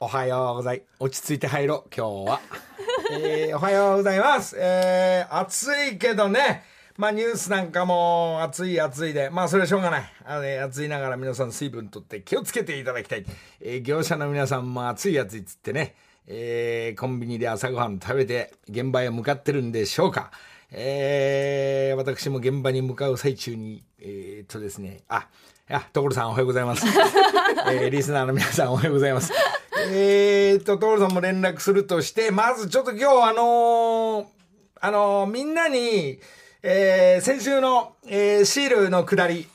おはようござい、落ち着いて入ろう、今日は。えー、おはようございます。えー、暑いけどね、まあニュースなんかも暑い暑いで、まあそれはしょうがない。あのね、暑いながら皆さん水分とって気をつけていただきたい。えー、業者の皆さんも暑い暑いっつってね、えー、コンビニで朝ごはん食べて現場へ向かってるんでしょうか。えー、私も現場に向かう最中に、えー、っとですね、あ、いや、所さんおはようございます。えー、リスナーの皆さんおはようございます。えー、っと、所さんも連絡するとして、まずちょっと今日あのー、あのー、みんなに、えー、先週の、えー、シールのくだり、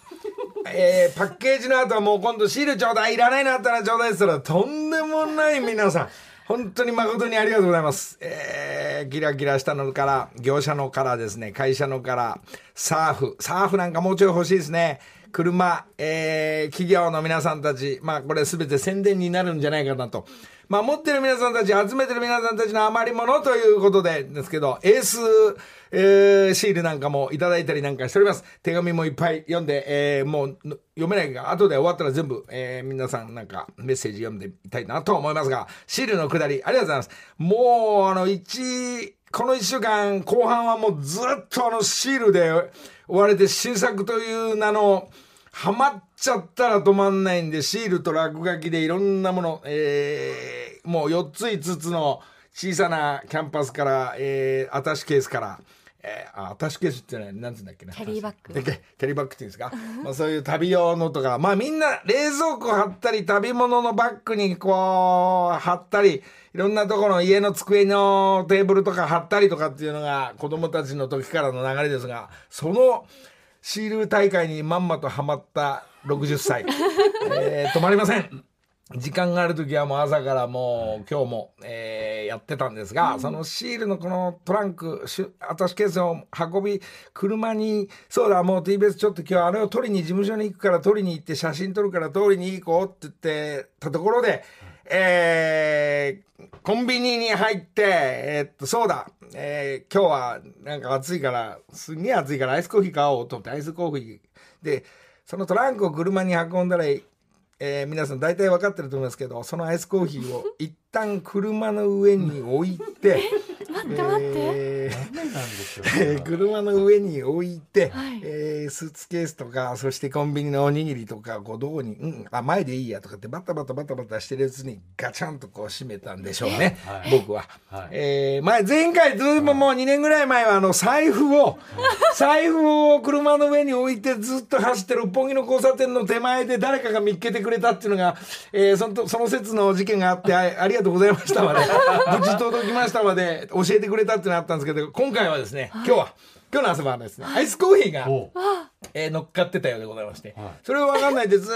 えー、パッケージの後はもう今度シールちょうだい、いらないなったらちょうだいって言ったら、とんでもない皆さん。本当に誠にありがとうございます。えー、ギラギラしたのから、業者のからですね、会社のから、サーフ、サーフなんかもうちょい欲しいですね。車、えー、企業の皆さんたち、まあこれすべて宣伝になるんじゃないかなと。まあ持ってる皆さんたち、集めてる皆さんたちの余り物ということでですけど、エース、えー、シールなんかもいただいたりなんかしております。手紙もいっぱい読んで、えー、もう読めないが、後で終わったら全部、えー、皆さんなんかメッセージ読んでみたいなと思いますが、シールのくだり、ありがとうございます。もう、あの、一、この一週間後半はもうずっとあのシールで追われて新作という名の、ハマっちゃったら止まんないんで、シールと落書きでいろんなもの、えー、もう4つ5つの小さなキャンパスから、えー、アタッシュケースから、えー、あ、アタッシュケースって何、なんつうんだっけな。キャリーバッグ。キャリーバッグっていうんですか？まあそういう旅用のとか、まあみんな冷蔵庫貼ったり、旅物のバッグにこう、貼ったり、いろんなところの家の机のテーブルとか貼ったりとかっていうのが子供たちの時からの流れですが、そのシール大会にまんまとハマった60歳。えー、止まりません。時間がある時はもう朝からもう今日も、えー、やってたんですが、うん、そのシールのこのトランク、アタッシュケースを運び、車に、そうだ、もう TBS ちょっと今日あれを取りに事務所に行くから取りに行って写真撮るから取りに行こうって言ってたところで、えー、コンビニに入って、えー、っと、そうだ、えー、今日はなんか暑いから、すんげえ暑いからアイスコーヒー買おうと思ってアイスコーヒー。で、そのトランクを車に運んだら、えー、皆さん大体分かってると思いますけど、そのアイスコーヒーを一旦車の上に置いて、待って待って。えー、車の上に置いて、はい、えー、スーツケースとか、そしてコンビニのおにぎりとか、こう、どこに、うん、あ、前でいいやとかって、バタバタバタバタしてるやつにガチャンとこう閉めたんでしょうね。はい、僕は。はい、えー、前、前回、ずいぶんもう2年ぐらい前は、あの、財布を、財布を車の上に置いてずっと走ってる六本木の交差点の手前で誰かが見っけてくれたっていうのが、えー、その、その説の事件があってあ、ありがとうございましたまで、無事届きましたまで、教えてくれたっていうのがあったんですけど、今回はですね、今日は、今日の朝晩ですね、アイスコーヒーが、えー、乗っかってたようでございまして、それを分かんないでずー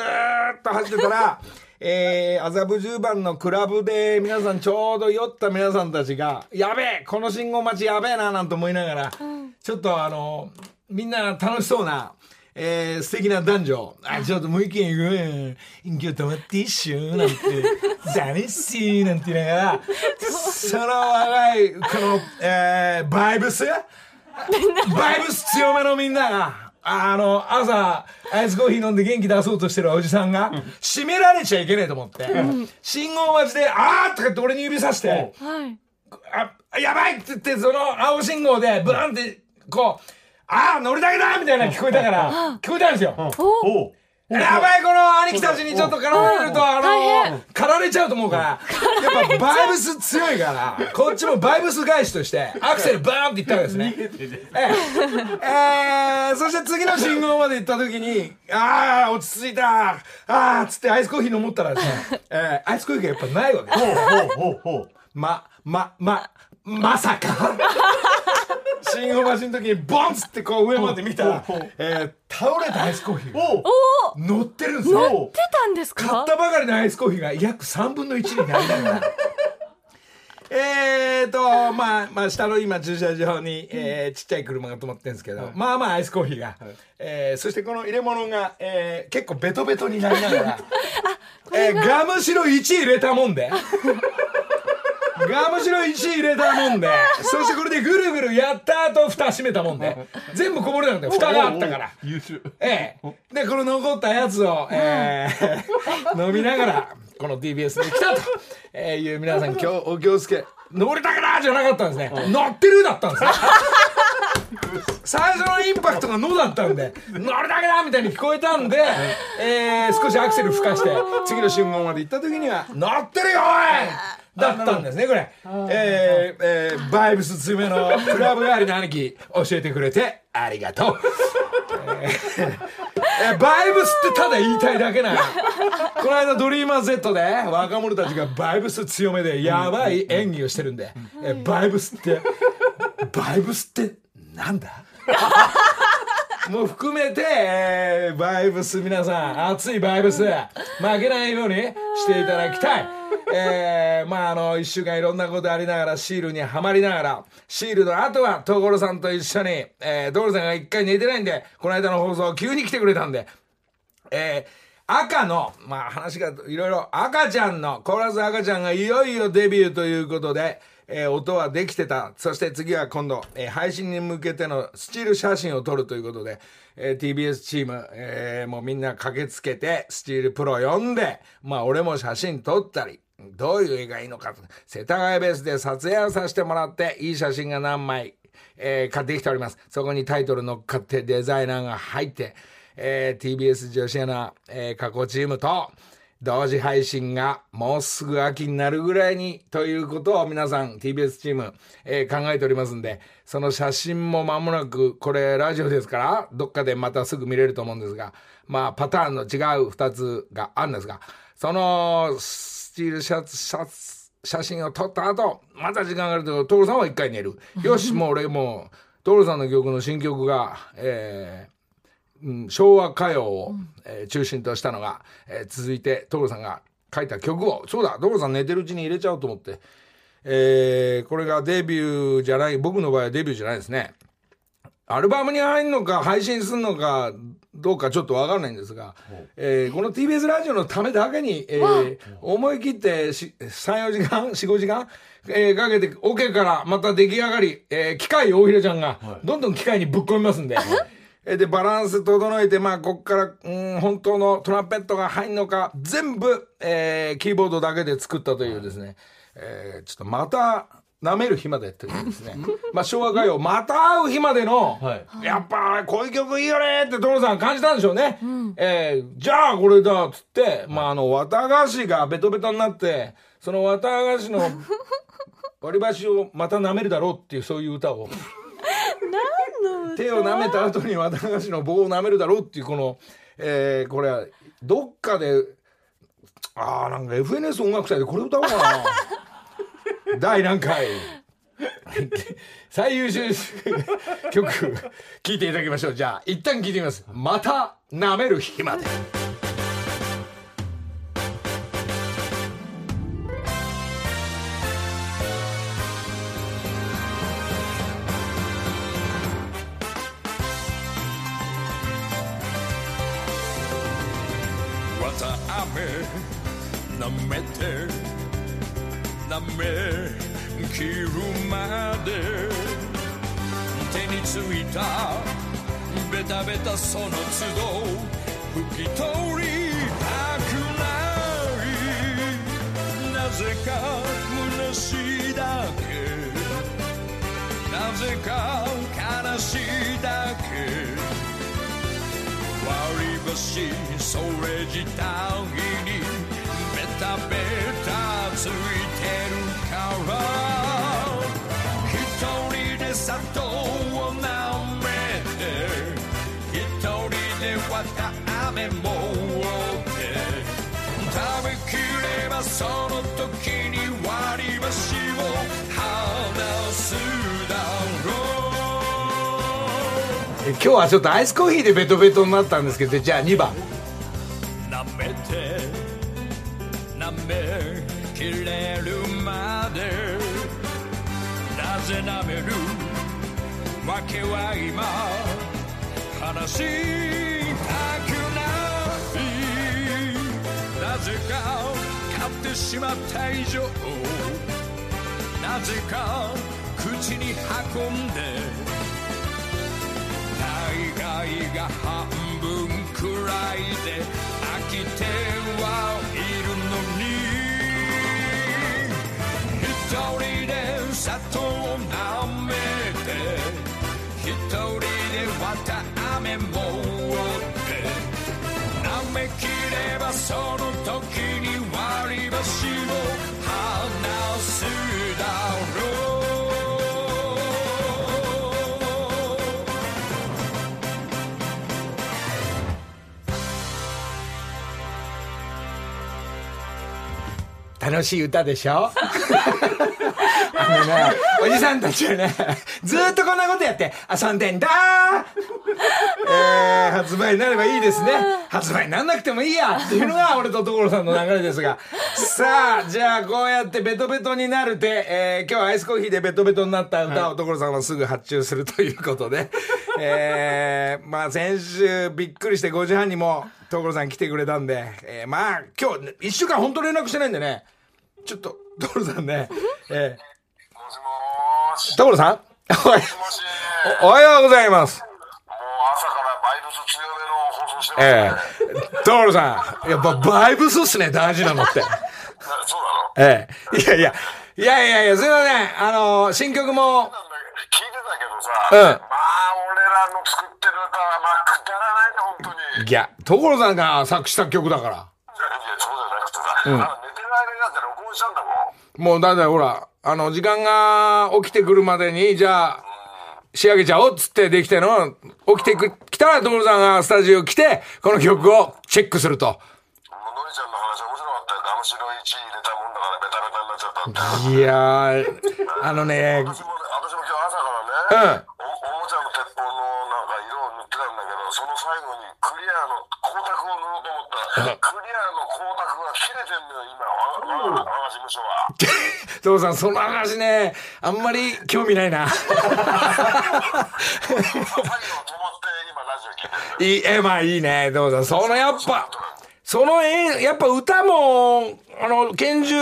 っと走ってたら、えー、麻布十番のクラブで皆さんちょうど酔った皆さんたちが、やべえこの信号待ちやべえななんて思いながら、ちょっとあの、みんな楽しそうな、えー、素敵な男女、あ、ちょっともう一軒行くよ。今日泊まって一緒なんて、ダメっすなんて言いながら、その若い、この、えー、バイブス？バイブス強めのみんなが、あの、朝、アイスコーヒー飲んで元気出そうとしてるおじさんが、閉められちゃいけねえと思って、信号待ちで、あーとかって俺に指さして、あ、やばいって言って、その青信号で、ブランって、こう、ああ乗りだけだみたいな聞こえたから、聞こえたんですよ。やばい、この兄貴たちにちょっと絡まれると、あの、狩られちゃうと思うから、やっぱバイブス強いから、こっちもバイブス返しとして、アクセルバーンっていったわけですね。ええ。そして次の信号まで行った時に、ああ、落ち着いた、ああ、つってアイスコーヒー飲もったらですね、えー、アイスコーヒーがやっぱないわけです。ま、ま、ま、まさか信号待ちの時にボンつってこう上まで見たら、えー、倒れたアイスコーヒーが乗ってるんですよ。乗ってたんですか？買ったばかりのアイスコーヒーが約3分の1になりながら。えーと、まあ、まあ、下の今駐車場に、えー、ちっちゃい車が止まってるんですけど、まあまあアイスコーヒーが、えー、そしてこの入れ物が、えー、結構ベトベトになりながら、えー、ガムシロ1入れたもんで、ガムシロ1入れたもんで。そしてこれでぐるぐるやった後蓋閉めたもんで。全部こぼれなかったよ蓋があったから。優秀。ええ。でこの残ったやつを、えー飲みながらこの TBS に来たと、えーいう皆さん 今日お気をつけ。乗れたかなじゃなかったんですね。乗ってるだったんですね。最初のインパクトが「の」だったんで「乗るだけだ!」みたいに聞こえたんで、えー少しアクセル吹かして 次の信号まで行った時には「乗ってるよおい!」だったんですねこれ。えーえーバイブス強めのクラブ帰りの兄貴教えてくれてありがとう。えーバイブスってただ言いたいだけなの。この間ドリーマー Z で若者たちがバイブス強めでやばい演技をしてるんで、えーバイブスってバイブスってなんだ？もう含めて、えーバイブス皆さん熱いバイブス負けないようにしていただきたい。えー、まああの一週間いろんなことありながらシールにはまりながらシールの後は所さんと一緒に、えー、所さんが一回寝てないんでこの間の放送急に来てくれたんで。えー赤の、まあ話がいろいろ、赤ちゃんの、コーラス赤ちゃんがいよいよデビューということで、えー音はできてた。そして次は今度、えー配信に向けてのスチール写真を撮るということで、えー TBS チーム、えーもうみんな駆けつけて、スチールプロ呼んで、まあ俺も写真撮ったり、どういう絵がいいのかと、世田谷ベースで撮影をさせてもらって、いい写真が何枚、えー買ってきております。そこにタイトル乗っかってデザイナーが入って、えー TBS 女子アナ、えー過去チームと、同時配信がもうすぐ秋になるぐらいにということを皆さん TBS チーム、えー考えておりますんで、その写真も間もなく、これラジオですから、どっかでまたすぐ見れると思うんですが、まあパターンの違う2つがあるんですが、そのスチールシャツ、シャツ、写真を撮った後、また時間があると、徹さんは一回寝る。よし、もう俺もう、徹さんの曲の新曲が、えーうん昭和歌謡を、えー中心としたのが、えー続いて所さんが書いた曲をそうだ所さん寝てるうちに入れちゃおうと思って、えーこれがデビューじゃない僕の場合はデビューじゃないですね。アルバムに入るのか配信するのかどうかちょっとわからないんですが、えーこの TBS ラジオのためだけに、えー思い切ってし34時間45時間、えーかけてオ、ケからまた出来上がり、えー機械大平ちゃんがどんどん機械にぶっ込みますんで。えーで、バランス整えて、まあ、こっから、うん、本当のトランペットが入んのか、全部、えーキーボードだけで作ったというですね、えーちょっとまた、舐める日までというですね、まあ、昭和歌謡、また会う日までの、はいやっぱ、こういう曲いいよねって、所さん感じたんでしょうね。えーじゃあ、これだ、っつって、まあ、あの、綿菓子がベトベトになって、その綿菓子の割り箸をまた舐めるだろうっていう、そういう歌を。手を舐めた後に綿菓子の棒を舐めるだろうっていうこの、えーこれはどっかでああなんか FNS 音楽祭でこれ歌おうかな。第何回。最優秀曲聴いていただきましょう。じゃあ一旦聴いてみます。また舐める日まで「た。ベタベタその都度拭き取りたくない」「なぜか虚しいだけ」「なぜか悲しいだけ」割り箸それ自体。ればその時に割り箸を離すだろう今日はちょっとアイスコーヒーでベトベトになったんですけどじゃあ2番舐めて舐めきれるまでなぜ舐めるわけは今話したくないなぜかってしまった以上なぜか口に運んで大概が半分くらいで飽きてはいるのに一人で砂糖を舐めて一人でわたあめもって舐めきればその時に割楽しい歌でしょ？あのね、おじさんたちはね、ずーっとこんなことやって遊んでんだ。えー、発売になればいいですね。発売になんなくてもいいや。っていうのが俺と所さんの流れですが。さあ、じゃあこうやってベトベトになるて、えー、今日はアイスコーヒーでベトベトになった歌を所さんはすぐ発注するということで、えー、まあ先週びっくりして5時半にも所さん来てくれたんで、えー、まあ今日1週間本当連絡してないんでね、ちょっと所さんね、えもしもー所さん？おい。もしもし。おおはようございます。もう朝からバイブス強めの放送してますね。ええ。所さん、やっぱバイブスっすね、大事なのって。なそうなの？ええ。いやいや、いやいやいや、すいません。あの、新曲も、聞いてたけどさ、うん。まあ俺らの作ってる歌はまあくだらないね、本当に。いや、いや、所さんが作詞作曲だから。いやそうじゃなくてさ、あの寝てる間にだって録音したんだもん。もうだいたいほら、あの、時間が起きてくるまでに、じゃあ、仕上げちゃおうっつってできての、起きてく、来たら所さんがスタジオ来て、この曲をチェックすると。のりちゃんの話面白かったよ。ガムシロ1入れたもんだからベタベタになっちゃったって。いやー、あのね、私もね、私も今日朝からね、うんおおもちゃの鉄砲のなんか色を塗ってたんだけど、その最後にクリアの光沢を塗ろうと思ったら、クリアの光沢が切れてんのよ、今、我が事務所は。所さん、その話ね、あんまり興味ないな。いい、え、まあいいね。どうぞ。そのやっぱ、そのえ、やっぱ歌も、あの、拳銃、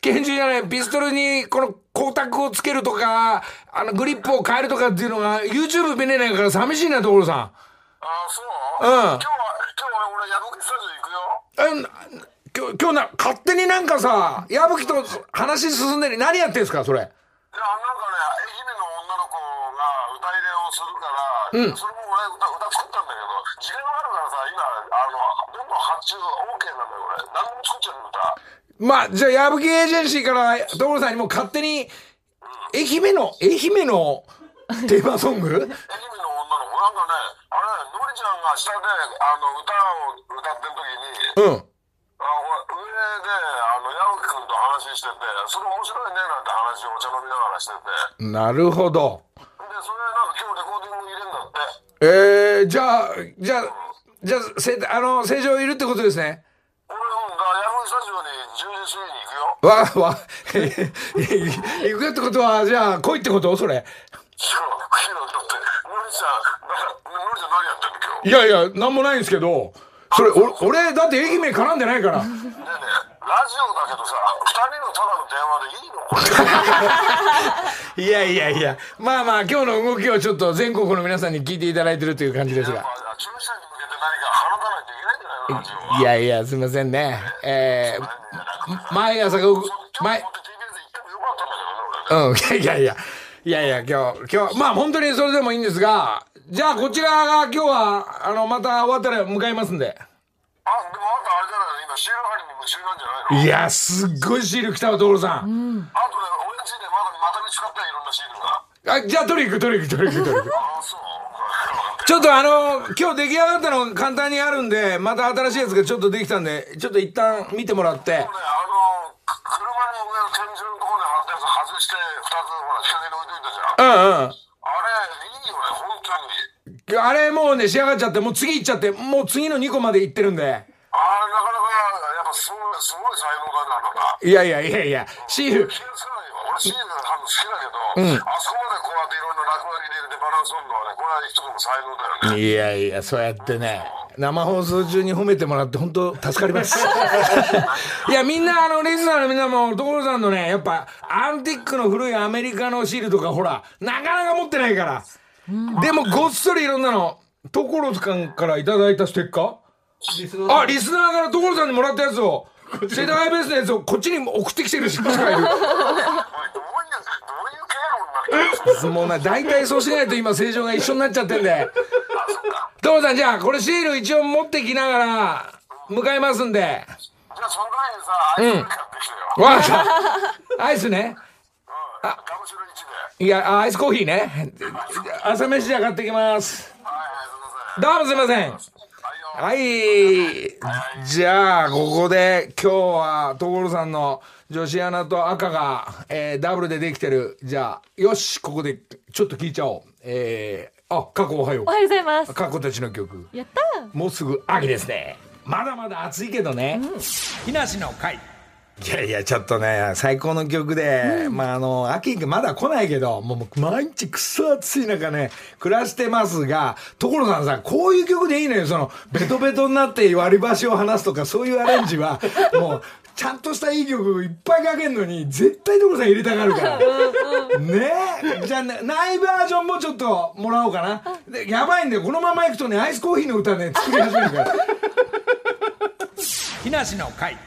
拳銃じゃない、ピストルにこの光沢をつけるとか、あの、グリップを変えるとかっていうのが、YouTube 見れないから寂しいな、所さん。ああ、そううん今日は、今日は俺、矢吹スタジオ行くよ。え、な今日、今日な、勝手になんかさ、矢吹と話進んでる何やってんすか、それ？いや、なんかね、愛媛の女の子が歌入れをするから、それも俺歌、歌作ったんだけど、時間があるからさ、今、あの、どんどん発注 OK なんだよ、俺。何でも作っちゃう歌。まあ、じゃあ、矢吹エージェンシーから、所さんにも勝手に、愛媛の、愛媛のテーマソング？愛媛の女の子、なんかね、あれ、のりちゃんが下で、あの、歌を歌ってる時に、うん。あほら上で、あの、矢吹くんと話してて、それ面白いね、なんて話をお茶飲みながらしてて、なるほど。で、それなんか今日レコーディング入れんだって。えー、じゃあ、じゃあ、じゃあ、せ、あの、正常いるってことですね。俺、うん、だから矢吹スタジオに10時過ぎに行くよ。わ、わ、行くってことは、じゃあ、来いってこと？それ。いやいや、なんもないんですけど、それ、お俺、だって愛媛絡んでないから。ねえねえ、ラジオだけどさ、二人のただの電話でいいのこれ。いやいやいや、まあまあ、今日の動きをちょっと全国の皆さんに聞いていただいてるという感じですが。いやいや、すみませんね。えー、毎朝が、毎。うん、いやいやいや、いやいや、今日、今日、まあ本当にそれでもいいんですが、じゃあこちらが今日は、あの、また終わったら向かいますんで。あ、でもあんたあれじゃないの？今、シール貼りに夢中なんじゃないの？いや、すっごいシール来たわ、所さん。あとね、俺んちでまだまた見つかったよ、いろんなシールが。あ、じゃあ取り行く、取り行く、取り行く、取り行く。あ、そう。ちょっとあの、今日出来上がったのが簡単にあるんで、また新しいやつがちょっとできたんで、ちょっと一旦見てもらって。ね、あの、く車の上の天井やつ外して、二つ、ほら、日陰に置いといたじゃん。うんうん。あれ、いいよね、本当に。あれもうね、仕上がっちゃって、もう次行っちゃって、もう次の2個まで行ってるんで。あれ、なかなか、やっぱすごい、すごい才能だなた。いやいやいやいや、シール。俺、シール好きだけど、あそこまでこうやっていろんな落書きでバランス取るのはね、これは一つの才能だよね。いやいや、そうやってね、生放送中に褒めてもらって本当助かります。いや、みんな、あの、リスナーのみんなも、所さんのね、やっぱ、アンティックの古いアメリカのシールとか、ほら、なかなか持ってないから。でも、ごっそりいろんなの、所さんからいただいたステッカー？あ、リスナーから所さんにもらったやつを、世代ベースのやつをこっちに送ってきてる人がいる。おいどういう、どういう経路になってるんですかもうな、大体そうしないと今、正常が一緒になっちゃってんで。所さん、じゃあ、これシール一応持ってきながら、向かいますんで。じゃあその時にさ、アイス買ってきてよ。わかった。アイスね。うん。ガムシロ1で。いや、アイスコーヒーね。朝飯じゃ買ってきます。はいはい、すいません。どうもすいません。はい。じゃあ、ここで、今日は、所さんの女子アナと赤が、えーダブルでできてる。じゃあ、よし、ここで、ちょっと聞いちゃおう。えー、あ、過去おはようお。はようございます。過去たちの曲。やったもうすぐ秋ですね。まだまだ暑いけどね。木梨の会。いやいや、ちょっとね、最高の曲で、まあ、あの、秋まだ来ないけど、もう毎日くそ暑い中ね、暮らしてますが、所さんさ、こういう曲でいいのよ、その、ベトベトになって割り箸を離すとか、そういうアレンジは、もう、ちゃんとしたいい曲いっぱいかけんのに、絶対所さん入れたがるから。ねえ。じゃあ、ねないバージョンもちょっともらおうかな。でやばいんだよ。このまま行くとね、アイスコーヒーの歌ね、作り始めるから。木梨の会。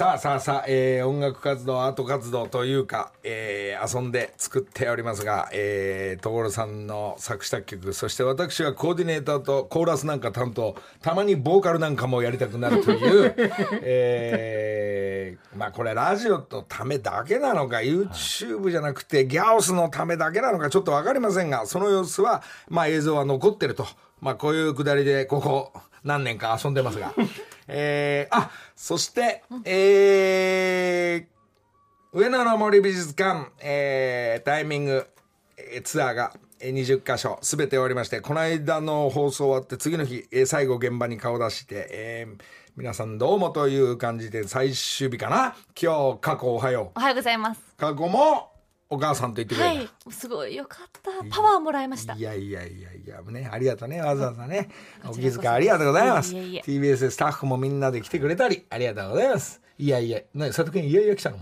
さあさあさあ、えー音楽活動、アート活動というか、えー遊んで作っておりますが、えー、所さんの作詞作曲、そして私はコーディネーターとコーラスなんか担当、たまにボーカルなんかもやりたくなるという、えーまあこれラジオのためだけなのか、YouTube じゃなくてギャオスのためだけなのかちょっとわかりませんが、その様子は、まあ映像は残ってると。まあこういうくだりで、ここ何年か遊んでますが。えー、あ、そして、えー、上野の森美術館、えー、タイミング、えーツアーが、えー20箇所すべて終わりまして、この間の放送終わって次の日、えー最後現場に顔出して、えー皆さんどうもという感じで最終日かな？今日、過去おはよおはようございます。う。過去もお母さんと言ってくれた。はい。すごいよかった。パワーもらいましたい。やいやいやいや、ね、ありがとうね、わざわざね。お気遣いありがとうございます。TBS でスタッフもみんなで来てくれたり、ありがとうございます。いやいや、なに、佐藤君いやいや来たの？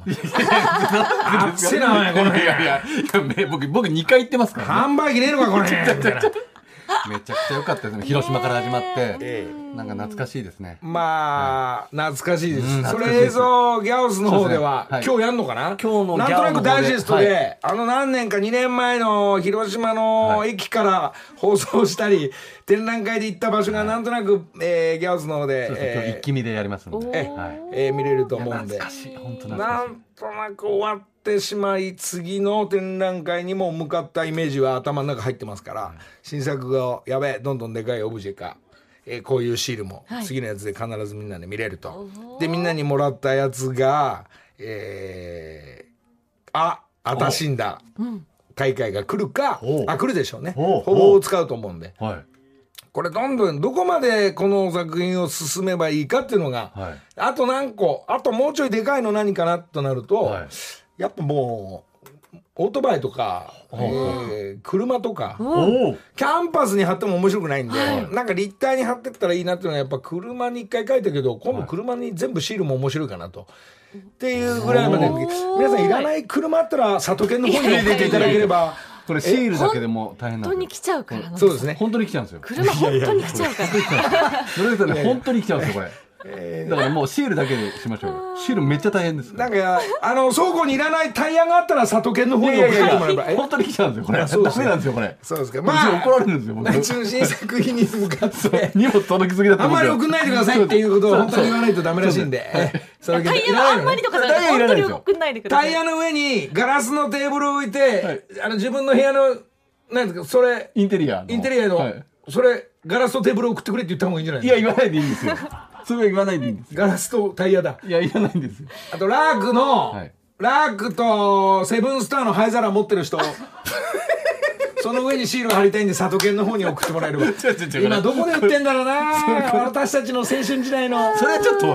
熱いな、お前、この辺。いやいや、いやめ僕、僕2回行ってますから、ね。販売機ねえのか、この辺。みたいなめちゃくちゃ良かったですね。広島から始まって。えなんか懐かしいですね。まあ、懐かしいです。うんそ懐かしいですれ映像、ギャオスの方では、今日やんのかな？今日のなんとなくダイジェストで、あの何年か2年前の広島のはい駅から放送したり、展覧会で行った場所がなんとなく、えーギャオスの方で、一気見でやりますんおで。えーはいえー見れると思うんで懐かしい。本当懐なかしい。んとなく終わってしまい次の展覧会にも向かったイメージは頭の中入ってますから、新作がやべえどんどんでかいオブジェか、えーこういうシールもはい。次のやつで必ずみんなで見れると、おー。でみんなにもらったやつがえー、ああたしんだ。大会が来るかおあ来るでしょうね。おほぼ使うと思うんで。はい。これどんどんどこまでこの作品を進めばいいかっていうのが、はい。あと何個あともうちょいでかいの何かなとなると、はいやっぱもうオートバイとか、えー車とか。キャンパスに貼っても面白くないんで、なんか立体に貼ってったらいいなっていうのはやっぱ車に一回書いたけど今度車に全部シールも面白いかなと。っていうぐらいまで皆さんいらない車あったら里犬の方に送っていただければこれシールだけでも大変なんですよ。本当に来ちゃうからな。そうですね本当に来ちゃうんですよ。車本当に来ちゃうから。本当に来ちゃう んですよ、これ。だからもうシールだけでしましょうよ。シールめっちゃ大変です。なんかあの倉庫にいらないタイヤがあったら里犬の方に送ってもらえば。え本当に来ちゃうんですよ、これ。ダそうですね。メなんですよ、これ。そうですか。まあ、怒られるんですよ、僕。来週の新作品に向かって。荷物届きすぎだってあんまり送んないでくださいっていうことを本当に言わないとダメらしいんで。それタイヤのあんまりとかじゃなくて、タイヤいですよ。送んないでください。タイヤの上にガラスのテーブルを置いて、あの自分の部屋の、なんですか、それ、インテリアの。インテリアの、はい。それ、ガラスとテーブルを送ってくれって言った方がいいんじゃないいや、言わないでいいんですよ。それは言わないでいいんですよ。ガラスとタイヤだ。いや、いらないんですよ。あと、ラークの、はいラークとセブンスターの灰皿持ってる人、その上にシールを貼りたいんで、里犬の方に送ってもらえれば。違う違う違う今どこで売ってんだろうな私たちの青春時代の。それはちょっと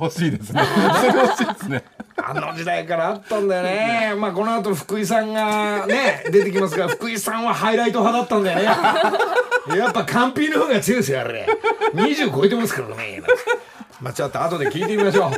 欲しいですね。それ欲しいですね。あの時代からあったんだよね。まあこの後福井さんがね、出てきますが、福井さんはハイライト派だったんだよね。やっぱカンピの方が強いですよあれ20超えてますからねまあちょっと後で聞いてみましょう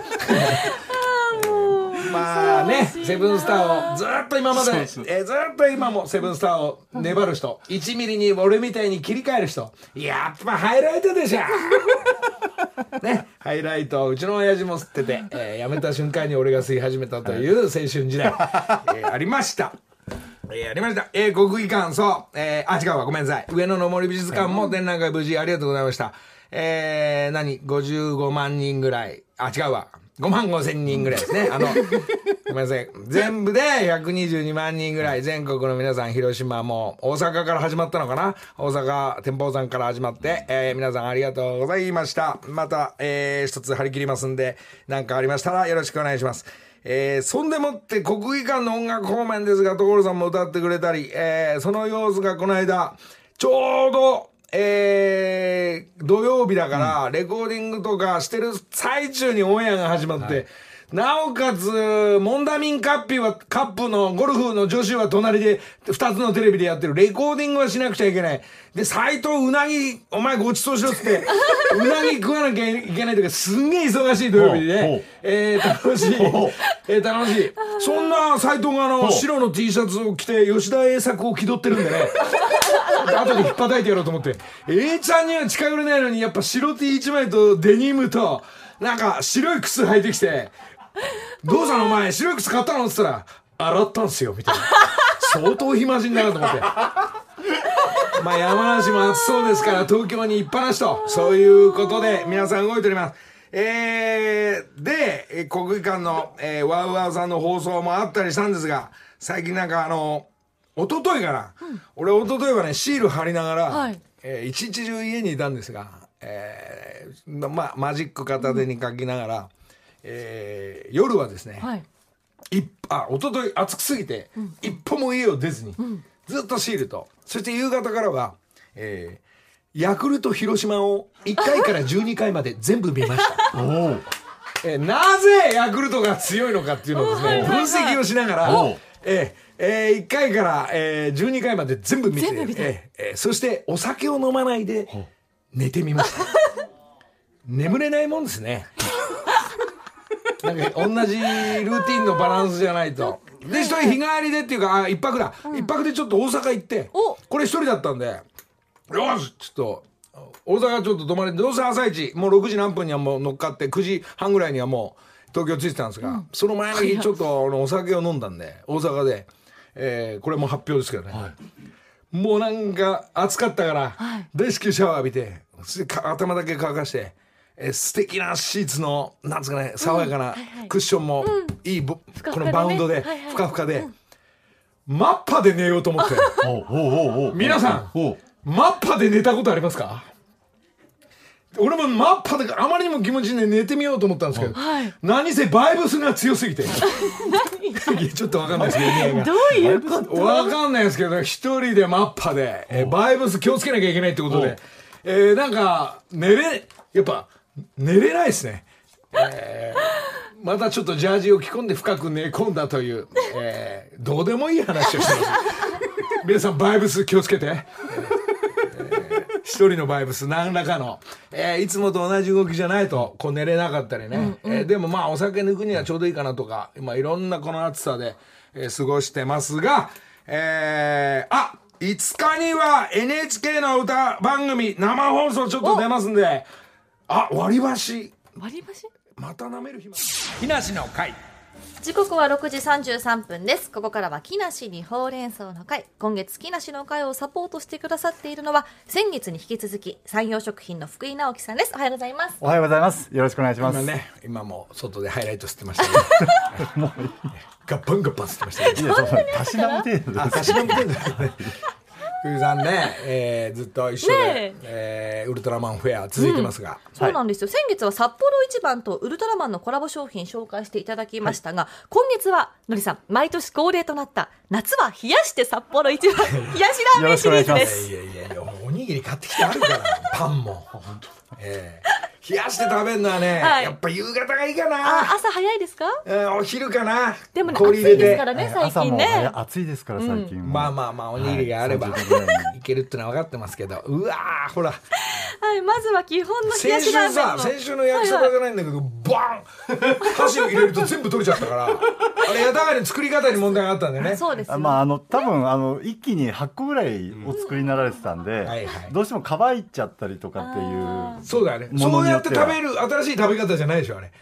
まあね セブンスターをずっと今までえーずっと今もセブンスターを粘る人 1ミリに俺みたいに切り替える人やっぱハイライトでしょ ね、ハイライトうちの親父も吸ってて、えー辞めた瞬間に俺が吸い始めたという青春時代、えーありました。えーありました。えー国技館、そう。えーあ、違うわ、ごめんなさい。上野の森美術館も展覧会無事ありがとうございました。えー、何 ?55 万人ぐらい。あ、違うわ。5万5千人ぐらいですね。あの、ごめんなさい。全部で122万人ぐらい、全国の皆さん、広島も、大阪から始まったのかな？大阪天保山から始まって、えー皆さんありがとうございました。また、えー一つ張り切りますんで、何かありましたらよろしくお願いします。えーそんでもって国技館の音楽方面ですが、所さんも歌ってくれたり、えーその様子がこの間、ちょうど、えー土曜日だから、レコーディングとかしてる最中にオンエアが始まって、なおかつ、モンダミンカッピは、カップのゴルフの女子は隣で、二つのテレビでやってる。レコーディングはしなくちゃいけない。で、斎藤うなぎ、お前ごちそうしろって、うなぎ食わなきゃいけないとか、すんげえ忙しい土曜日でね、えー、楽しい。えー、楽しい。そんな斎藤があの、白の T シャツを着て、吉田栄作を気取ってるんでね。後で引っ叩いてやろうと思って。A ちゃんには近寄れないのに、やっぱ白 T 一枚とデニムと、なんか白い靴履いてきて、どうしたのお前、白い靴買ったのって言ったら、洗ったんすよ、みたいな。相当暇人だなと思って。まあ山梨も暑そうですから、東京に行っぱなしと、そういうことで皆さん動いております。えー、で、えー国技館の、えー、ワウワウさんの放送もあったりしたんですが、最近なんかあの、一昨日かな、俺一昨日はね、シール貼りながら、はいえー一日中家にいたんですが、えーまあ、マジック片手に書きながら、えー夜はですね、はい。一あ一昨日暑くすぎて、一歩も家を出ずに、ずっとシールとそして夕方からは、えーヤクルト広島を1回から12回まで全部見ました、おお。えーなぜヤクルトが強いのかっていうのをですね、はいはいはい。分析をしながらえーえ1回から、えー12回まで全部見て見て。えーえーそしてお酒を飲まないで寝てみました。眠れないもんですねなんか同じルーティンのバランスじゃないと。で、一人日帰りでっていうか、あ、一泊だ。一泊でちょっと大阪行ってお、これ一人だったんで、よしちょっと、大阪ちょっと泊まれて、どうせ朝一、もう6時何分にはもう乗っかって、9時半ぐらいにはもう東京着いてたんですが、その前の日ちょっとあのお酒を飲んだんで、大阪で、えーこれも発表ですけどね。もうなんか暑かったから、レスキューシャワー浴びて、頭だけ乾かして、えー素敵なシーツの、なんですかね、爽やかなクッションも、いいぼ、このバウンドで、ふかふかで、マッパで寝ようと思って、皆さんマッパで寝たことありますか？俺もマッパであまりにも気持ちいいんで寝てみようと思ったんですけど、はい。何せバイブスが強すぎて。ちょっとわかんないですけど ねどういうこと？わかんないですけど、一人でマッパで、えーバイブス気をつけなきゃいけないってことで、えーなんか、寝れ、やっぱ、寝れないですね。えーまたちょっとジャージを着込んで深く寝込んだという、えーどうでもいい話をしてます。皆さん、バイブス気をつけて。えー一人のバイブス何らかの、えーいつもと同じ動きじゃないとこう寝れなかったりね、えーでもまあお酒抜くにはちょうどいいかなとか今いろんなこの暑さで、えー過ごしてますが、えーあ5日には NHK の歌番組生放送ちょっと出ますんであ割り箸割り箸？また舐める日まで木梨の会時刻は6時33分です。ここからは木梨にほうれん草の会。今月木梨の会をサポートしてくださっているのは、先月に引き続き、産業食品の福井直樹さんです。おはようございます。おはようございます。よろしくお願いします。今ね今も外でハイライト吸ってました けどガッパンガッパン吸ってましたけどいや、たしなむ程度。たしなむ程度だね。ふうさんね、えーずっと一緒で、ねえーウルトラマンフェア続いてますが、そうなんですよ。先月は札幌一番とウルトラマンのコラボ商品紹介していただきましたが、今月はのりさん、毎年恒例となった夏は冷やして札幌一番 冷やしラーメンシリーズですす。いやいやいや、おにぎり買ってきてあるから、パンも。えー冷やして食べるのはね、はい。やっぱ夕方がいいかあな。朝早いですか？うんお昼かな。でもね氷入れて。暑いですか。らね最朝も近ね早暑いですから最近。まあまあまあ、おにぎりがあれば、はい30度ぐらいいけるってのは分かってますけど、うわー、ほら、はいまずは基本の冷や先週しラーメンさ、の。先週の焼きそばじゃないんだけど、バン。箸を入れると全部取れちゃったから、あれ、やたがに作り方に問題があったんだよね。そうですよあまああの多分あの一気に8個ぐらいお作りになられてたんで、はいはい。どうしても乾いちゃったりとかっていうそうだよね。もそうやって食べる、新しい食べ方じゃないでしょ、あれ。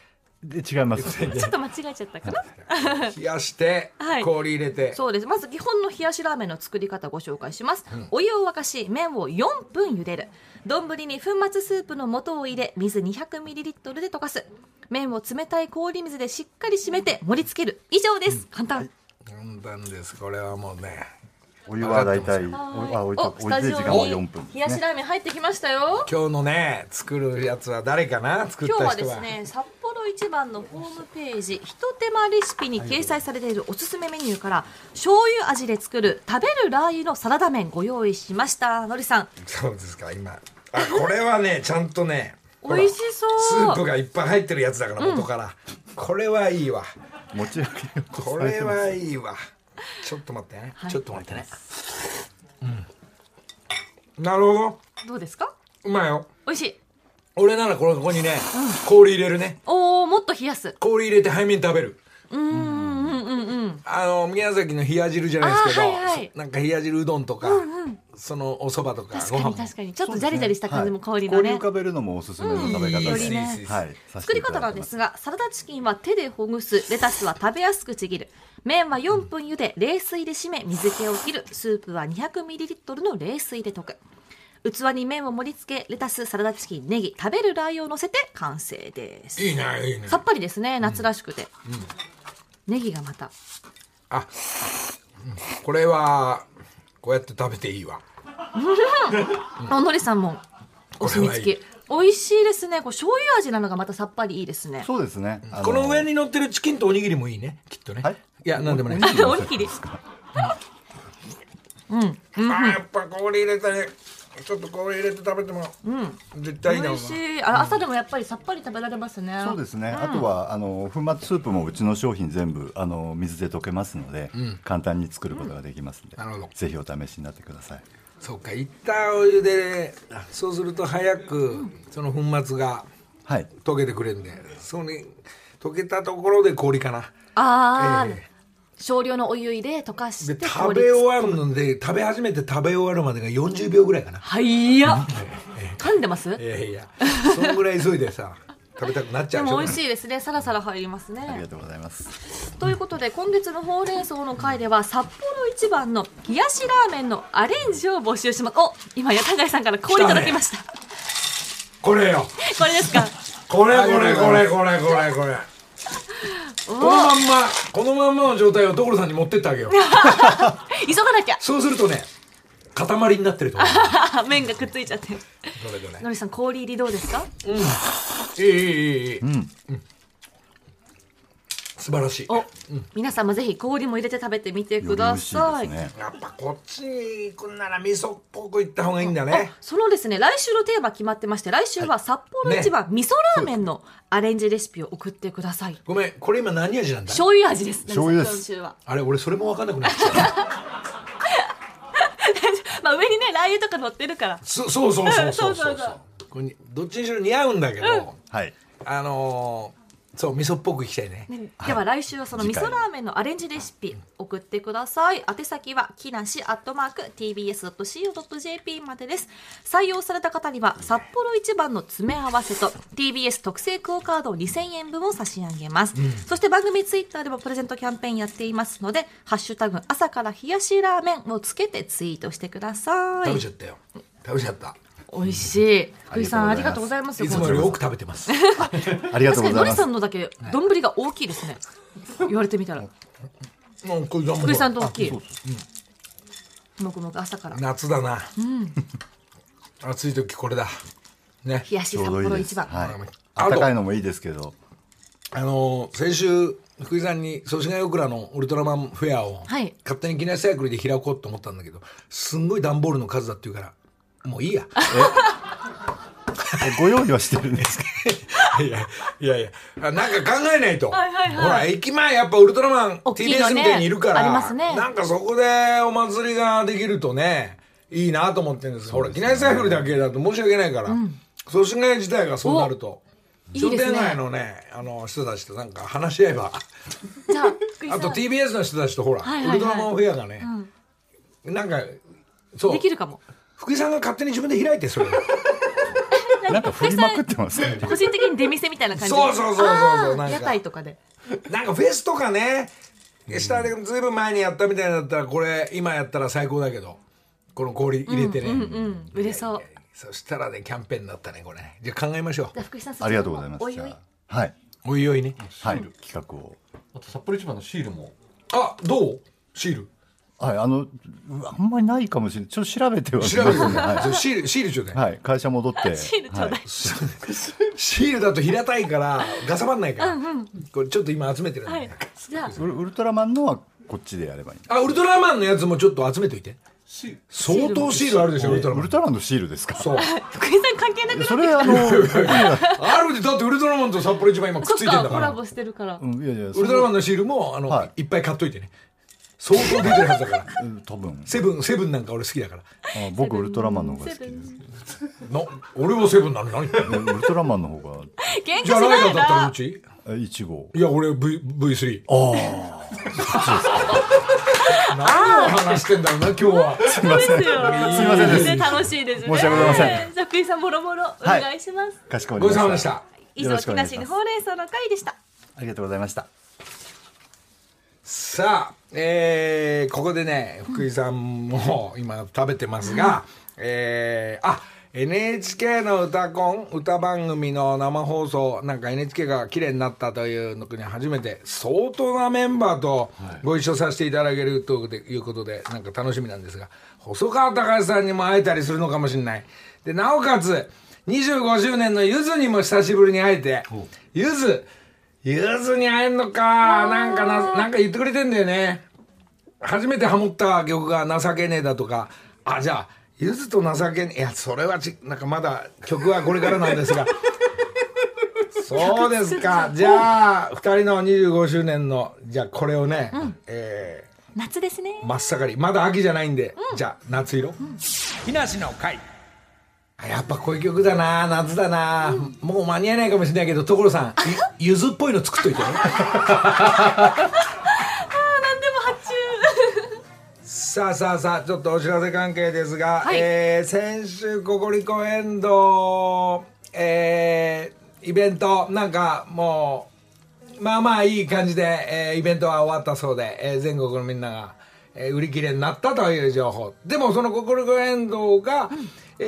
で違います。ちょっと間違えちゃったかな？冷やしてはい、氷入れて。そうですまず基本の冷やしラーメンの作り方ご紹介します、お湯を沸かし麺を4分茹でる丼に粉末スープの素を入れ水 200ml で溶かす麺を冷たい氷水でしっかり締めて盛り付ける以上です、簡単簡単です。これはもうね。お湯はだいたいおあ置いとおいてる時間はに4分冷やしラーメン入ってきましたよ今日のね、作るやつは誰かな？作っ今日はた人は。ですね札幌一番のホームページひと手間レシピに掲載されているおすすめメニューから醤油味で作る食べるラー油のサラダ麺ご用意しましたのりさんそうですか、今。あ、これはね、ちゃんとね、美味しそうスープがいっぱい入ってるやつだから、元から。これはいいわ。持ち上げこれ。はいいわ。ちょっと待って。ね。はい。ちょっと待ってね。うん。なるほど。どうですか？うまいよ。美味しい。俺ならこれここにね、氷入れるね。おおもっと冷やす。氷入れて背面食べる。うんうんうんうんあの宮崎の冷や汁じゃないですけど、はいはいなんか冷や汁うどんとか、そのお蕎麦とか確かに確かに。ちょっとジャリジャリした感じも香りのね。氷浮かべるのもおすすめの食べ方いいです。よりね。いいですはい。作り方なんですがサラダチキンは手でほぐす。レタスは食べやすくちぎる麺は4分茹で冷水で締め水気を切る。スープは 200ml の冷水で溶く。器に麺を盛り付けレタスサラダチキンネギ食べるラー油を乗せて完成です。いいねいいね。さっぱりですね夏らしくて、ネギがまた。あ、うん。これはこうやって食べていいわ。あのりさんもお墨付き。美味しいですね。こう醤油味なのがまたさっぱりいいですね。そうですね。あこの上に乗ってるチキンとおにぎりもいいね。きっとね、はいいやなんでもない。あおにぎり。あやっぱ氷入れてねちょっと氷入れて食べても、絶対いいだろうな美味しい。あ朝でもやっぱりさっぱり食べられますね。そうですね、あとはあの粉末スープもうちの商品全部あの水で溶けますので、簡単に作ることができますので、なるほど。ぜひお試しになってください。そうかいったお湯でそうすると早くその粉末がはい。溶けてくれるんでその溶けたところで氷かな。ああ、え少量のお湯入れ溶かしでて食べ終わるので食べ始めて食べ終わるまでが40秒ぐらいかな。はいや噛んでます？いやいや。そのぐらい急いでさ食べたくなっちゃう。でも美味しいいですね。さらさら入りますね。ありがとうございます。ということで今月のほうれん草の回では札幌一番の冷やしラーメンのアレンジを募集します。お今や高井さんから氷いただきました。これよ。これですか？これこれこれこれこれこれ このまんまこのまんまの状態を所さんに持ってってあげよう。急がなきゃ。そうするとね塊になってると思う。麺がくっついちゃって。どれどれのりさん氷入りどうですか？うん。いいいいいい、うん、うん。素晴らしい。お、皆さんもぜひ氷も入れて食べてみてください。すね。やっぱこっちに行くんなら味噌っぽくいった方がいいんだね。そのですね来週のテーマ決まってまして来週は札幌一番味噌ラーメンのアレンジレシピを送ってください。ごめんこれ今何味なんだ？醤油味です。醤油です。今週はあれ俺それも分かんなくなっちゃう。まあ上にねラー油とか乗ってるから。そそうそうそうそうそそう。そうそううそう。これにどっちにしろ似合うんだけど、はい。あのーそう味噌っぽくいきたいね。ねでは来週はその味噌ラーメンのアレンジレシピ送ってください。宛先は木梨アットマーク tbs.co.jp までです。採用された方には札幌一番の詰め合わせと TBS 特製クオカード2000円分を差し上げます、そして番組ツイッターでもプレゼントキャンペーンやっていますので「ハッシュタグ朝から冷やしラーメン」をつけてツイートしてください。食べちゃったよ。食べちゃった美味しい。福井さんありがとうございます。いつもより多く食べてます。ありがと確かにのりうございます。さんのだけ丼が大きいですね。言われてみたら。福井さんと大きい。もくもく朝から。冷夏だな、暑い時これだ。ね。やし札幌一番、暖かいのもいいですけど。あのー先週福井さんに祖師ヶ谷倉のウルトラマンフェアをはい。勝手に記念サイクルで開こうと思ったんだけどすんごい段ボールの数だって言うからもういいや。ご用意はしてるんですけいやいやいやあなんか考えないと、はいはいはい。ほら駅前やっぱウルトラマン TBS ね。みたいにいるからありますね。なんかそこでお祭りができるとねいいなと思ってるんです。ほら機内サイフルだけだと申し訳ないから、組織会自体がそうなると。商店街のねあの人たちとなんか話し合えば。じゃあと TBS の人たちとほら、はいはいはい。ウルトラマンフェアがね、なんかそう。できるかも福井さんが勝手に自分で開いてそれど なんか振りまくってますね。個人的に出店みたいな感じ。そうそうそうそうそうなんか。あー屋台とかで。なんかフェスとかね。下でずいぶん前にやったみたいだったらこれ今やったら最高だけど。この氷入れてね、うん売れそう。そしたらねキャンペーンになったねこれ。じゃあ考えましょじゃあ福井さんありがとうございます。おいおい。じゃあはい、うおいおいね。はい、企画を。あと札幌一番のシールも。あどう？シールはいあのうあんまりないかもしれない。ちょっと調べては調べてはそうシールシールちょうだい、い、はい、会社戻って。シールちょうだい。はい。シールだと平たいからガサばんないから、これちょっと今集めてるんで、はい。じゃあ。ウルウルトラマンのはこっちでやればいい。あウルトラマンのやつもちょっと集めといて。シール相当シールあるでしょウルトラマン。ウルトラマンのシールですか？そう。福井さん関係なくなってきた。それあのあるでだってウルトラマンと札幌一番今くっついてんだから。かコラボしてるから。うんいやいやウルトラマンのシールもあの、、はいっぱい買っといてね相当出てるはずだから。うん多分。セブンセブンなんか俺好きだから。あ僕ウルトラマンの方が好きです。ン。な俺はセブンなの何 ウルトラマンの方が。喧じゃあライダーだったらどなっち？え1号いや俺 v V3 何を話してんだろうな今日は。すみません。ですみませんです。ね。楽しいですね。申し訳ございません。じゃあ福井さんもろもろおはい。願いします。かしこまりごちましそうさまでした。た以上木梨にお願いしますほうれん草の会でした。ありがとうございましたさあ、えーここでね福井さんも今食べてますが、えーあ NHK の歌コン歌番組の生放送なんか NHK が綺麗になったというのに初めて相当なメンバーとご一緒させていただけるということでなんか楽しみなんですが細川たかしさんにも会えたりするのかもしれない。でなおかつ25周年のゆずにも久しぶりに会えてゆずゆずに会えんのか。なんかななんか言ってくれてんだよね。初めてハモった曲が「情けねえ」だとか。あじゃあゆずと情けねえ。いやそれはちなんかまだ曲はこれからなんですが。そうですか。じゃあ2人の25周年のじゃあこれをね、え夏ですね。ー真っ盛り。まだ秋じゃないんで、じゃあ夏色、木梨の会。あやっぱこういう曲だな。夏だな、もう間に合わないかもしれないけど所さんゆゆずっぽいの作っといて。ね何でも発注。さあさあさあちょっとお知らせ関係ですが、はい。えー先週ココリコエンド、えーイベントなんかもうまあまあいい感じで、えーイベントは終わったそうで、えー全国のみんなが、えー売り切れになったという情報。でもそのココリコエンドが、えー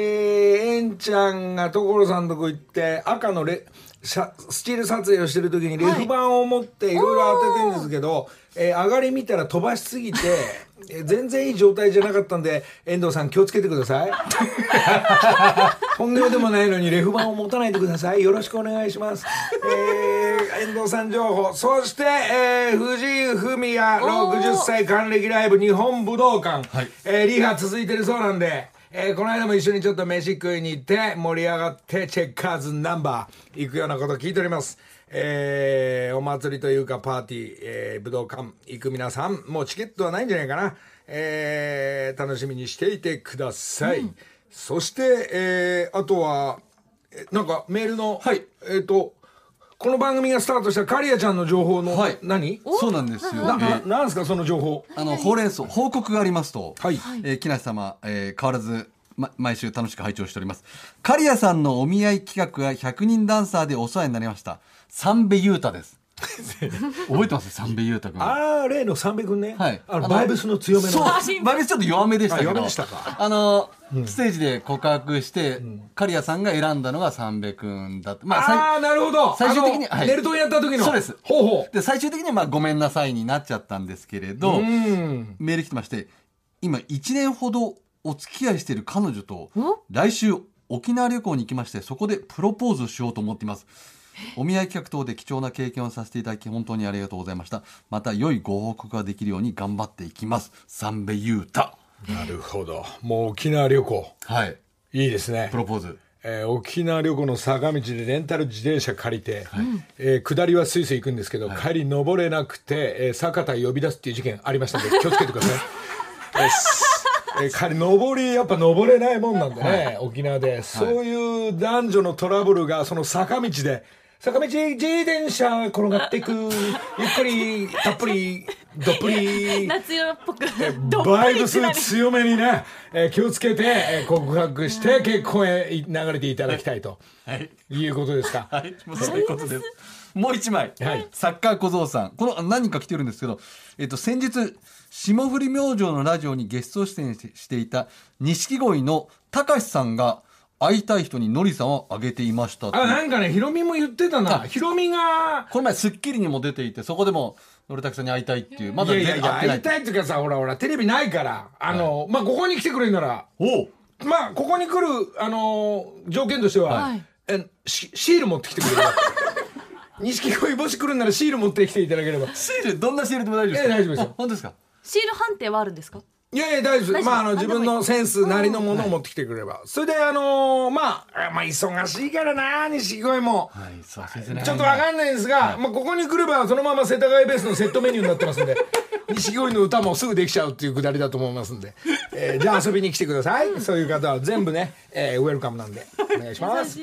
えんちゃんが所さんとこ行って赤のレさスチール撮影をしてる時にレフ板を持っていろいろ当ててるんですけど、えー上がり見たら飛ばしすぎて、えー全然いい状態じゃなかったんで遠藤さん気をつけてください。本業でもないのにレフ板を持たないでください。よろしくお願いします、えー遠藤さん情報。そして、えー藤井フミヤ60歳還暦ライブ日本武道館、はい。えーリハ続いてるそうなんでえーこの間も一緒にちょっと飯食いに行って盛り上がってチェッカーズナンバー行くようなこと聞いております。えーお祭りというかパーティー、えー武道館行く皆さんもうチケットはないんじゃないかな、えー楽しみにしていてください。そして、えーあとはえなんかメールの、はいえっ、とこの番組がスタートしたカリアちゃんの情報の、はい。何？そうなんですよ。ななえーなんですかその情報？あのほうれん草報告がありますと、はい。えー木梨様、えー変わらず、ま、毎週楽しく拝聴しております。刈谷さんのお見合い企画が100人ダンサーでお世話になりました。三部優太です覚えてます？三部優太君。ああ例の三部君ね、はい。あのバイブスの強めの。そうバイブスちょっと弱めでしたけど。あ弱めでしたか。あの、ステージで告白して、刈谷さんが選んだのが三部君だってまあああなるほど。最終的にはい。ネルトンやった時の。そうです。ほうほで最終的にはまあごめんなさいになっちゃったんですけれど、ううん。メール来てまして今1年ほどお付き合いしている彼女とお？来週沖縄旅行に行きましてそこでプロポーズしようと思っていますお見合い企画等で貴重な経験をさせていただき本当にありがとうございました。また良いご報告ができるように頑張っていきます。三部優太。なるほど。もう沖縄旅行。はい。いいですね。プロポーズ。えー沖縄旅行の坂道でレンタル自転車借りて、えー下りはスイスイ行くんですけど、帰り登れなくて、えー坂田呼び出すっていう事件ありましたので 気をつけてください。えーすえー帰り登りやっぱ登れないもんなんでね、沖縄で、そういう男女のトラブルがその坂道で坂道自転車転がっていく ゆっくりたっぷりどっぷり。夏色っぽくバイブス強めにね、えー気をつけて、えー告白して結婚へ流れていただきたいと。はい。いうことですか。はい、もうそういうことです。もう一枚、はい。サッカー小僧さん。この何人か来てるんですけど、えっと、先日、霜降り明星のラジオにゲスト出演ししていた錦鯉の高橋さんが会いたい人にのりさんをあげていました。あ、なんかね、ヒロミも言ってたな。あヒロミが、この前『スッキリ』にも出ていて、そこでも、のりたくさんに会いたいっていう、まだいやいやいや、会全然会ってない。いたいっていうかさ、ほらほら、テレビないから、あの、まあ、ここに来てくれるなら、おう。まあ、ここに来る、あのー条件としては、はい。えシシール持ってきてくれれば。錦鯉もし来るならシール持ってきていただければ。シール、どんなシールでも大丈夫ですか？ええ大丈夫ですよ。あ本当ですか？シール判定はあるんですか？いやいや、大丈夫です。まあ、あの、自分のセンスなりのものを持ってきてくれれば。それで、あのーまあ、まあ、忙しいからな、錦鯉も。はい、そうですね。ちょっとわかんないんですが、まあ、ここに来れば、そのまま世田谷ベースのセットメニューになってますんで、錦鯉の歌もすぐできちゃうっていうくだりだと思いますんで、えーじゃあ遊びに来てください。そういう方は全部ね、えーウェルカムなんで、お願いします。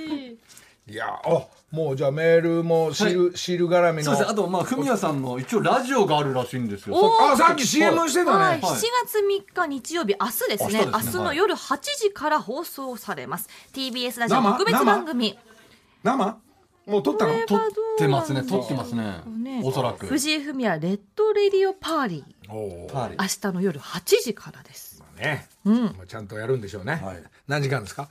いや、あ、もうじゃあメールもシール、シール絡みの。そうですね。あと、まあ、フミヤさんの一応ラジオがあるらしいんですよ。おーあ、さっき CM してたはい、ね。7月3日日曜日、明日ですね。明日ですね明日の夜8時から放送されます。TBS ラジオ生？特別番組。生？もう撮ったの？撮ってますね、撮ってますねね。おそらく。藤井フミヤ Red Radio Party。おーはい明日の夜8時からです。ね。うん。まあちゃんとやるんでしょうね。はい何時間ですか？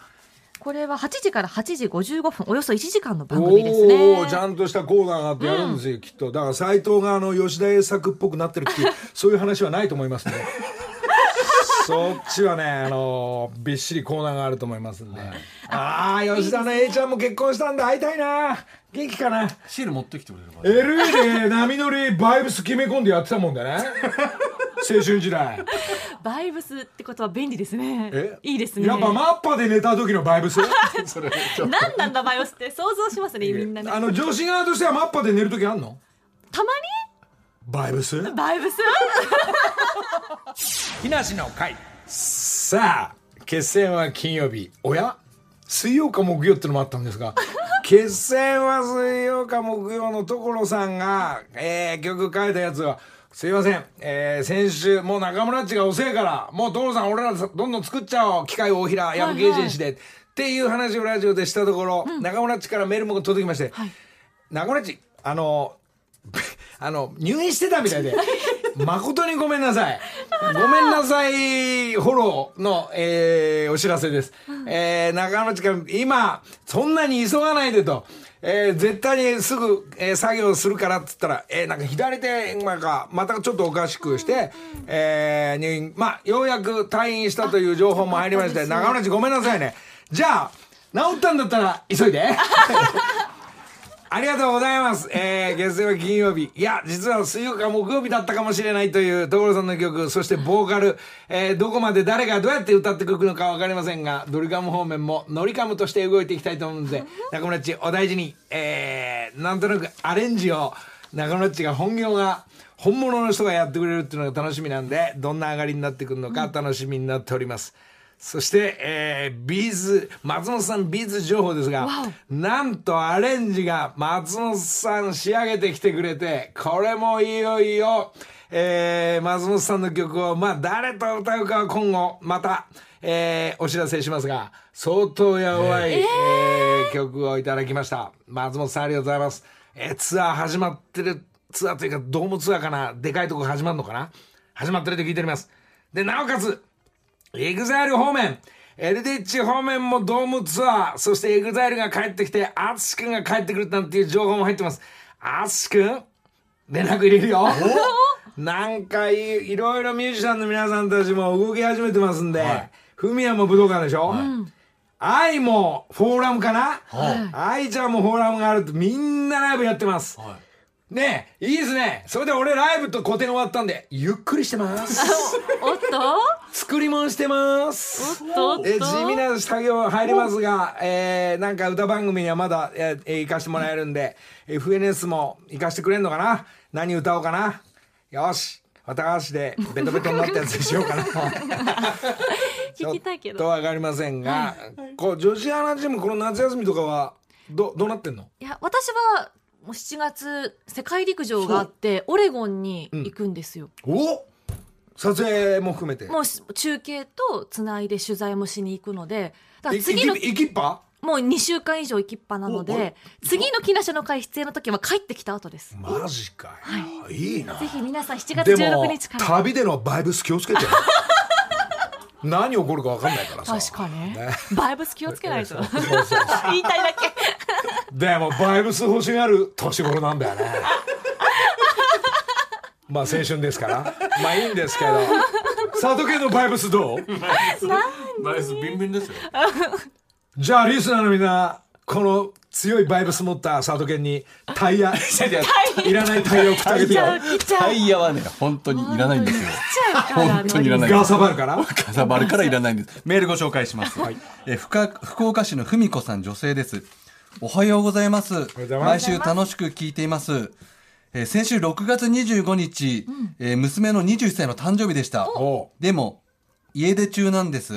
これは8時から8時55分、およそ1時間の番組ですね。おおちゃんとしたコーナーがあってやるんですよ、きっと。だから斎藤があの吉田栄作っぽくなってるっていうそういう話はないと思いますねそっちはねあのびっしりコーナーがあると思いますんで、ああ吉田の A ちゃんも結婚したんだ会いたいな。元気かな？シール持ってきてくれれば。LA で波乗りバイブス決め込んでやってたもんだね。青春時代。バイブスってことは便利ですね。え？いいですね。やっぱマッパで寝た時のバイブス？何なんだバイブスって想像しますね、みんなね。あの女子側としてはマッパで寝る時あんの？たまバイブス？にバイブス？木梨の会。さあ決戦は金曜日。おや？水曜か木曜ってのもあったんですが 決戦は水曜か木曜の所さんが、えー曲書いたやつはすいません、えー先週もう中村っちが遅えからもう所さん俺らどんどん作っちゃおう。機械大平矢部芸人誌で、っていう話をラジオでしたところ、中村っちからメールも届きまして、中村っちあのあの、入院してたみたいで、誠にごめんなさい。ごめんなさい、フォローの、えーお知らせです。えー中野地今、そんなに急がないでと。えー絶対にすぐ、えー作業するからっつったら、えーなんか左手なんかまたちょっとおかしくして、えー入院、まあ、ようやく退院したという情報も入りまして、中野地ごめんなさいね。じゃあ、治ったんだったら急いで。ありがとうございます。えー、月曜日金曜日。いや、実は水曜か木曜日だったかもしれないという所さんの曲、そしてボーカル、えー、どこまで誰がどうやって歌ってくるのかわかりませんが、ドリカム方面もノリカムとして動いていきたいと思うので、中村っちお大事に、えー、なんとなくアレンジを中村っちが本業が、本物の人がやってくれるっていうのが楽しみなんで、どんな上がりになってくるのか楽しみになっております。そして、えー、 B'z、松本さん B'z 情報ですが、なんとアレンジが松本さん仕上げてきてくれて、これもいよいよ、えー、松本さんの曲を、まあ、誰と歌うかは今後、また、えー、お知らせしますが、相当やばい、えー曲をいただきました。松本さんありがとうございます。えーツアー始まってる、ツアーというか、ドームツアーかなでかいとこ始まるのかな始まってると聞いております。で、なおかつ、 EXILE 方面、 LDH 方面もドームツアー、そして EXILE が帰ってきて、アツシ君が帰ってくるなんていう情報も入ってます。アツシ君連絡入れるよ。なんかいいろいろミュージシャンの皆さんたちも動き始めてますんで、フミヤも武道館でしょ、愛もフォーラムかな、愛ちゃんもフォーラムがあるとみんなライブやってます。ねえいいですね。それで俺ライブと個展終わったんでゆっくりしてます。おっと？作り物してます。おっとえ地味な作業入りますが、えー、なんか歌番組にはまだ、えー、行かしてもらえるんで FNS も行かしてくれんのかな？何歌おうかな？よし私でベトベトになったやつにしようかな。聞きたいけとどわかりませんが、こう女子アナチームこの夏休みとかはどどうなってんの？いや私はもう7月世界陸上があってオレゴンに行くんですよ、お撮影も含めて。もうし中継とつないで取材もしに行くのでだからい次のいきっぱ？もう2週間以上行きっぱなので次の木梨の会出演の時は帰ってきた後です。マジかい、い、いな。ぜひ皆さん7月で16も日から。旅でのバイブス気をつけて。ね 何起こるか分かんないからさ。確かに、ね。バイブス気をつけないと。言いたいだけ でもバイブス欲しがる年頃なんだよね。まあ青春ですから。まあいいんですけど。佐藤家のバイブスどう？バイス。ビンビンですよ。じゃあリスナーのみんなこの強いバイブス持った佐藤家にタイヤ。いらないタイヤを送ってあげてよ。タイヤはね本当にいらないんですよ。本当にいらない。ガーサバルから？かさばるからいらないんです。メールご紹介します。え福岡福岡市のふみこさん女性です。おはようございます。毎週楽しく聞いています。えー先週6月25日、えー娘の21歳の誕生日でしたお。でも、家出中なんです。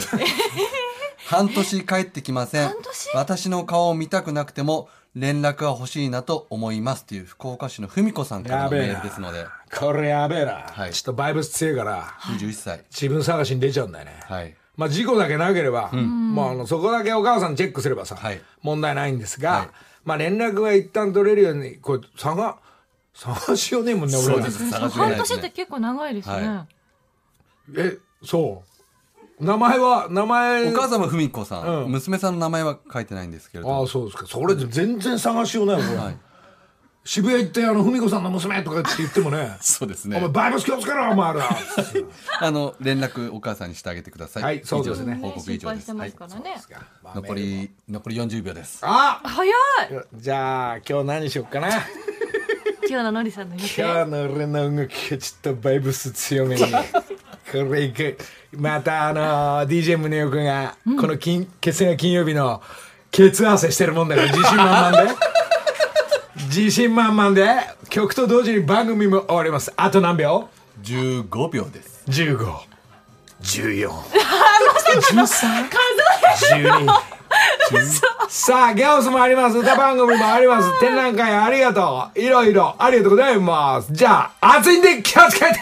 半年帰ってきません。私の顔を見たくなくても、連絡が欲しいなと思います。という福岡市のふみこさんからのメールですので、これやべえな、はいちょっとバイブス強いから21歳。自分探しに出ちゃうんだよね、はい。まあ事故だけなければ、まああのそこだけお母さんチェックすればさ、はい。問題ないんですが、はい。まあ連絡が一旦取れるようにこれ探探しようねえもんね俺ら。そうです。ね。年って結構長いですね、はえそう。名前は名前お母さんもふみこさん、うん。娘さんの名前は書いてないんですけれどああもそうですか。それ全然探しようないもん、はい渋谷行ってあの文子さんの娘とかって言ってもね そうですお前ねバイブス気をつけろお前ら。あの連絡お母さんにしてあげてください。はいそうですね。報告以上です、心配してまはい。すか。らね、まあ残り残り40秒です。あ早い。じゃあ今日何しよっかな。今日ののりさんの今日の俺の動きがちょっとバイブス強めに。これいく。またあの DJ 宗男君がこの金決戦が金曜日のケツ合わせしてるもんだから自信満々で自信満々で曲と同時に番組も終わります。あと何秒？15秒です。15 14 13 12さあギャオスもあります。歌番組もあります。展覧会ありがとう。いろいろありがとうございます。じゃあ暑いんで気をつけて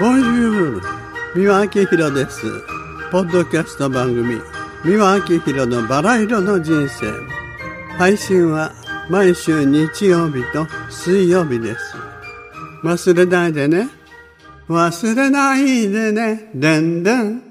ボンジュール三輪明宏です。ポッドキャスト番組。三輪明宏のバラ色の人生。配信は毎週日曜日と水曜日です。忘れないでね。忘れないでね。でんでん。